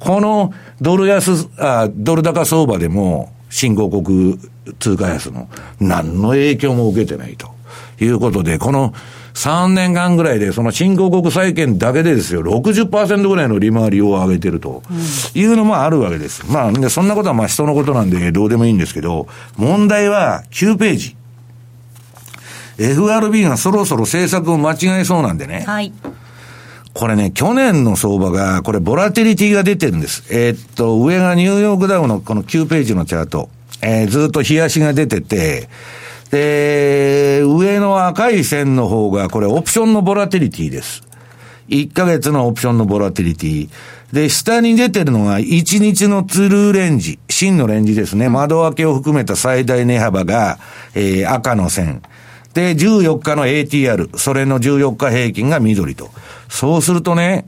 このドル安、あドル高相場でも、新興国通貨安の何の影響も受けてないということで、この3年間ぐらいで、その新興国債券だけでですよ、60%ぐらいの利回りを上げてるというのもあるわけです。まあ、でそんなことはまあ人のことなんでどうでもいいんですけど、問題は9ページ。FRB がそろそろ政策を間違えそうなんでね。はい。これね、去年の相場が、これボラテリティが出てるんです。えー、っと、上がニューヨークダウのこの9ページのチャート。えー、ずっと冷やしが出てて、で、上の赤い線の方が、これオプションのボラテリティです。1ヶ月のオプションのボラテリティ。で、下に出てるのが1日のツルーレンジ、真のレンジですね。窓開けを含めた最大値幅が、えー、赤の線。で、14日の ATR、それの14日平均が緑と。そうするとね、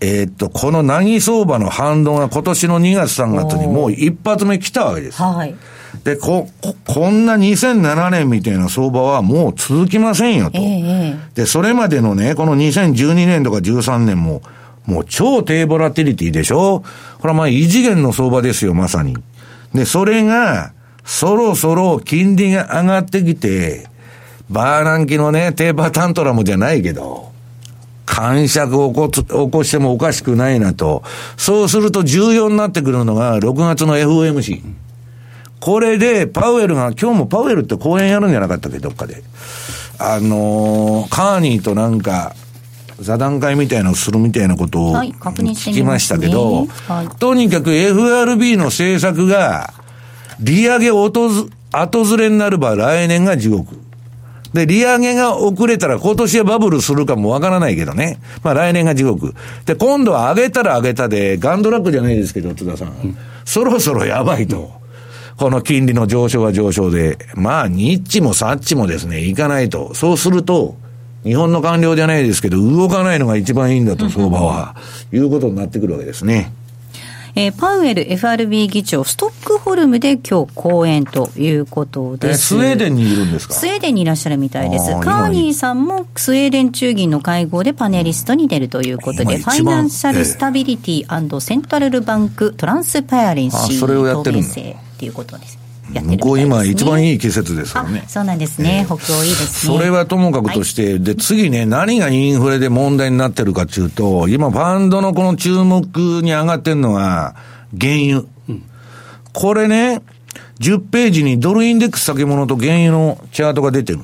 えー、っと、この何相場の反動が今年の2月3月にもう一発目来たわけです。はい。で、こ、こ、こんな2007年みたいな相場はもう続きませんよと。えー、で、それまでのね、この2012年とか13年も、もう超低ボラティリティでしょ？これはまあ異次元の相場ですよ、まさに。で、それが、そろそろ金利が上がってきて、バーランキのね、テーパータントラムじゃないけど、感触を起こ起こしてもおかしくないなと。そうすると重要になってくるのが、6月の FOMC。これで、パウエルが、今日もパウエルって講演やるんじゃなかったっけ、どっかで。あのー、カーニーとなんか、座談会みたいなのをするみたいなことを聞きましたけど、はい、とにかく FRB の政策が、利上げ後ず後ずれになれば来年が地獄。で、利上げが遅れたら今年はバブルするかもわからないけどね。まあ来年が地獄。で、今度は上げたら上げたで、ガンドラックじゃないですけど、津田さん。うん、そろそろやばいと。この金利の上昇は上昇で。まあ、ニッチもサッチもですね、いかないと。そうすると、日本の官僚じゃないですけど、動かないのが一番いいんだと、相場は。いうことになってくるわけですね。えー、パウエル FRB 議長、ストックホルムで今日講演ということです。スウェーデンにいるんですか？スウェーデンにいらっしゃるみたいです。カーニーさんもスウェーデン中銀の会合でパネリストに出るということで、 Financial Stability Central Bank Transparency 透明性ということです。やってる、ね、向こう今一番いい季節ですからね。そうなんですね。北欧いいですね。それはともかくとして、はい、で、次ね、何がインフレで問題になってるかっていうと、今、ファンドのこの注目に上がってるのは、原油。うん、これね、10ページにドルインデックス先物と原油のチャートが出てる。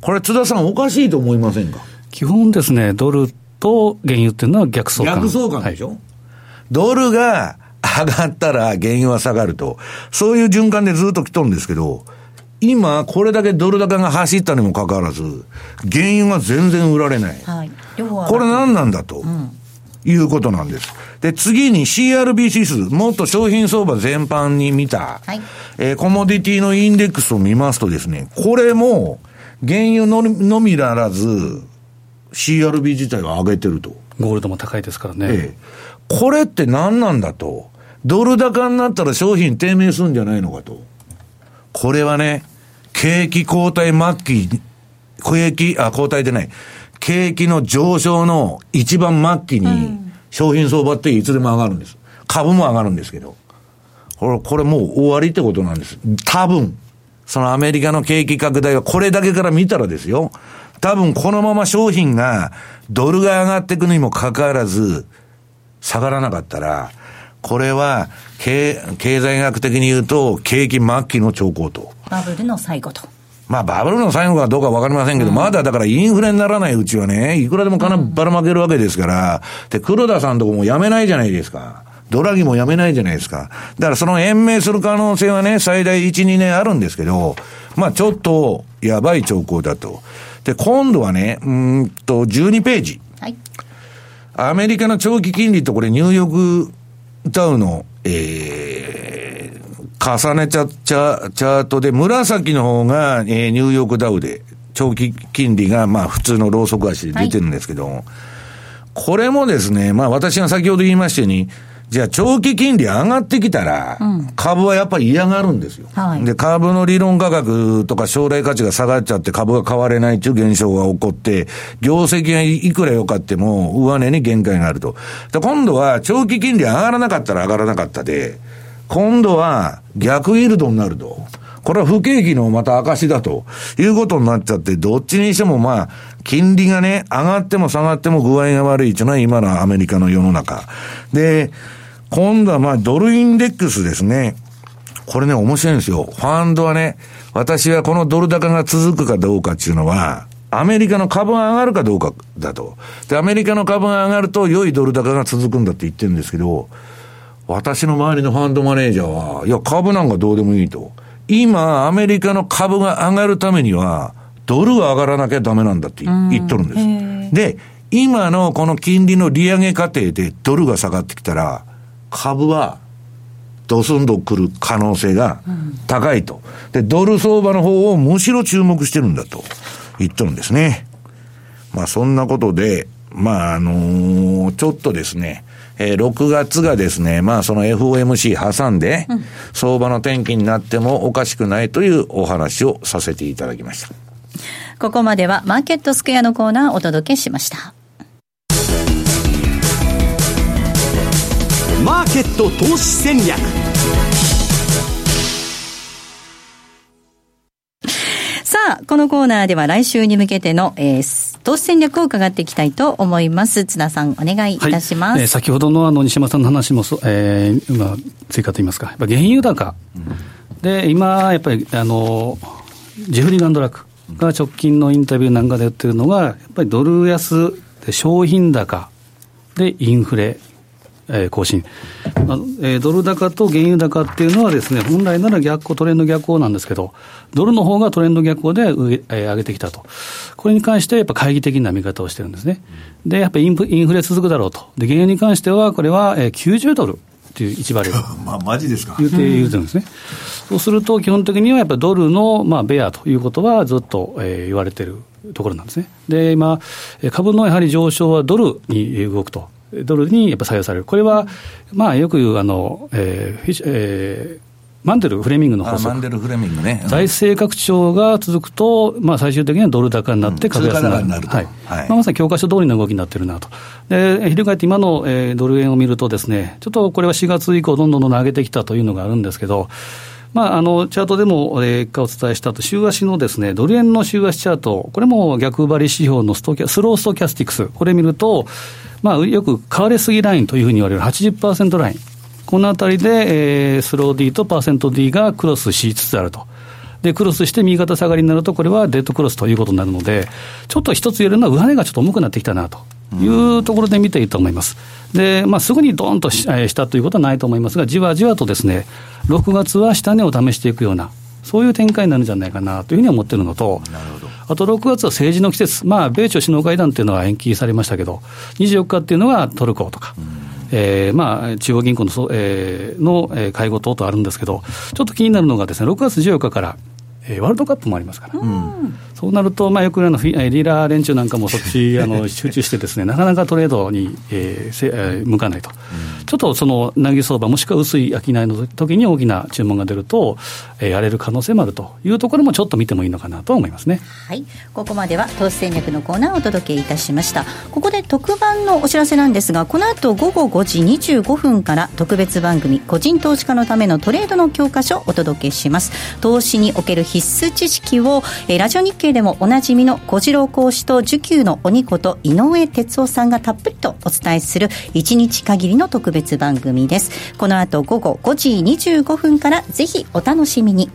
これ、津田さんおかしいと思いませんか？基本ですね、ドルと原油っていうのは逆相関。逆相関でしょ、はい、ドルが上がったら原油は下がると。そういう循環でずっと来とるんですけど、今、これだけドル高が走ったにもかかわらず、原油が全然売られない。はい、これ何なんだと。うんいうことなんです。で、次に CRB 指数、もっと商品相場全般に見た、はい、えー、コモディティのインデックスを見ますとですね、これも、原油ののみならず、CRB 自体は上げてると。ゴールドも高いですからね。ええ、これって何なんだと。ドル高になったら商品低迷するんじゃないのかと。これはね、景気後退末期、景気、あ、後退でない。景気の上昇の一番末期に、商品相場っていつでも上がるんです。株も上がるんですけど。これ、これもう終わりってことなんです。多分、そのアメリカの景気拡大はこれだけから見たらですよ。多分このまま商品が、ドルが上がっていくにもかかわらず、下がらなかったら、これは経経済学的に言うと、景気末期の兆候と。バブルの最後と。まあ、バブルの最後かどうかわかりませんけど、うん、まだだからインフレにならないうちはね、いくらでも金ばらまけるわけですから、で、黒田さんとこも辞めないじゃないですか。ドラギも辞めないじゃないですか。だからその延命する可能性はね、最大1、2年あるんですけど、まあちょっとやばい兆候だと。で、今度はね、うんと、12ページ。はい。アメリカの長期金利とこれニューヨークダウの、えー、重ねちゃ、チャチャートで、紫の方が、えー、ニューヨークダウで、長期金利が、まあ普通のローソク足で出てるんですけど、はい、これもですね、まあ私が先ほど言いましたように、じゃあ長期金利上がってきたら、株はやっぱり嫌がるんですよ、はい。で、株の理論価格とか将来価値が下がっちゃって株が買われないという現象が起こって、業績がいくら良かっても上値に限界があると。で、今度は長期金利上がらなかったら上がらなかったで、今度は逆イールドになると。これは不景気のまた証だということになっちゃって、どっちにしてもまあ、金利がね、上がっても下がっても具合が悪いというのは今のアメリカの世の中。で、今度はまあドルインデックスですね。これね、面白いんですよ。ファンドはね、私はこのドル高が続くかどうかっていうのは、アメリカの株が上がるかどうかだと。で、アメリカの株が上がると良いドル高が続くんだって言ってるんですけど、私の周りのファンドマネージャーは、いや、株なんかどうでもいいと。今、アメリカの株が上がるためには、ドルが上がらなきゃダメなんだって言っとるんです。で、今のこの金利の利上げ過程でドルが下がってきたら、株はドスンと来る可能性が高いと。で、ドル相場の方をむしろ注目してるんだと言っとるんですね。まあそんなことで、まああのー、ちょっとですね、えー、6月がですね、まあその FOMC 挟んで、相場の転機になってもおかしくないというお話をさせていただきました。ここまではマーケットスクエアのコーナーをお届けしました。マーケット投資戦略さあ、このコーナーでは来週に向けての、えー、投資戦略を伺っていきたいと思います。津田さん、お願いいたします。はい、えー、先ほどのあの、西山さんの話もそ、えー、今、追加といいますか、やっぱ原油高。うん、で、今、やっぱり、あの、ジェフリー・ランドラックが直近のインタビューなんかで言ってるのが、やっぱりドル安で商品高でインフレえー、更新、あえー、ドル高と原油高っていうのはですね、本来なら逆行、トレンド逆行なんですけど、ドルの方がトレンド逆行で上,、えー、上げてきたと。これに関してやっぱ懐疑的な見方をしてるんですね。で、やっぱりインインフレ続くだろうと。で、原油に関しては、これは、えー、90ドルっていう1バレル。まあ、マジですか。言うて、言うてるんですね。そうすると、基本的にはやっぱりドルの、まあ、ベアということはずっと、えー、言われてるところなんですね。で、今、株のやはり上昇はドルに動くと。ドルにやっぱ採用される、これは、まあ、よく言うあの、えーえーマンデル・フレミングの法則。マンデル・フレミングね。財政拡張が続くと、まあ最終的にはドル高になって株安になる。うん、なるはい。はい、まあ、まさに教科書通りの動きになってるなと。で、翻って今の、えー、ドル円を見るとですね、ちょっとこれは4月以降どんどんどんどん上げてきたというのがあるんですけど、まあ、あのチャートでも、えー、お伝えしたと、週足のですね、ドル円の週足チャート、これも逆張り指標のストキャスローストキャスティクス、これ見ると、まあ、よく買われすぎラインというふうに言われる80%ライン、このあたりで、えー、スロー D とパーセント D がクロスしつつあると。で、クロスして右肩下がりになると、これはデッドクロスということになるので、ちょっと一つ言えるのは、上値がちょっと重くなってきたなというところで見ていいと思います。で、まあ、すぐにどーんとしたということはないと思いますが、じわじわとですね、6月は下値を試していくような、そういう展開になるんじゃないかなというふうに思ってるのと、なるほどあと6月は政治の季節、まあ、米朝首脳会談っていうのは延期されましたけど、24日っていうのがトルコとか、えーまあ、中央銀行の,、えー、の会合等々あるんですけど、ちょっと気になるのがですね、6月14日から、えー、ワールドカップもありますから、うん、そうなると、まあ、よくあのリーダー連中なんかもそっち あの集中してです、ね、なかなかトレードに、えーせえー、向かないと、うん、ちょっとその投げ相場、もしくは薄い商いの時に大きな注文が出ると、えー、やれる可能性もあるというところもちょっと見てもいいのかなと思いますね、はい、ここまでは投資戦略のコーナーをお届けいたしました。ここで特番のお知らせなんですが、この後午後5時25分から特別番組、個人投資家のためのトレードの教科書をお届けします。投資における必須知識を、えー、ラジオ日経経でもおなじみの小次郎講師と受給の鬼こと井上哲夫さんがたっぷりとお伝えする1日限りの特別番組です。この後午後5時25分からぜひお楽しみに。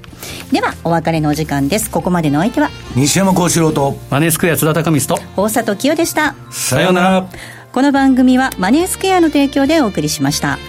ではお別れのお時間です。ここまでの相手は西山幸四郎とマネースクエア津田隆光と大里清でした。さようなら。この番組はマネースクエアの提供でお送りしました。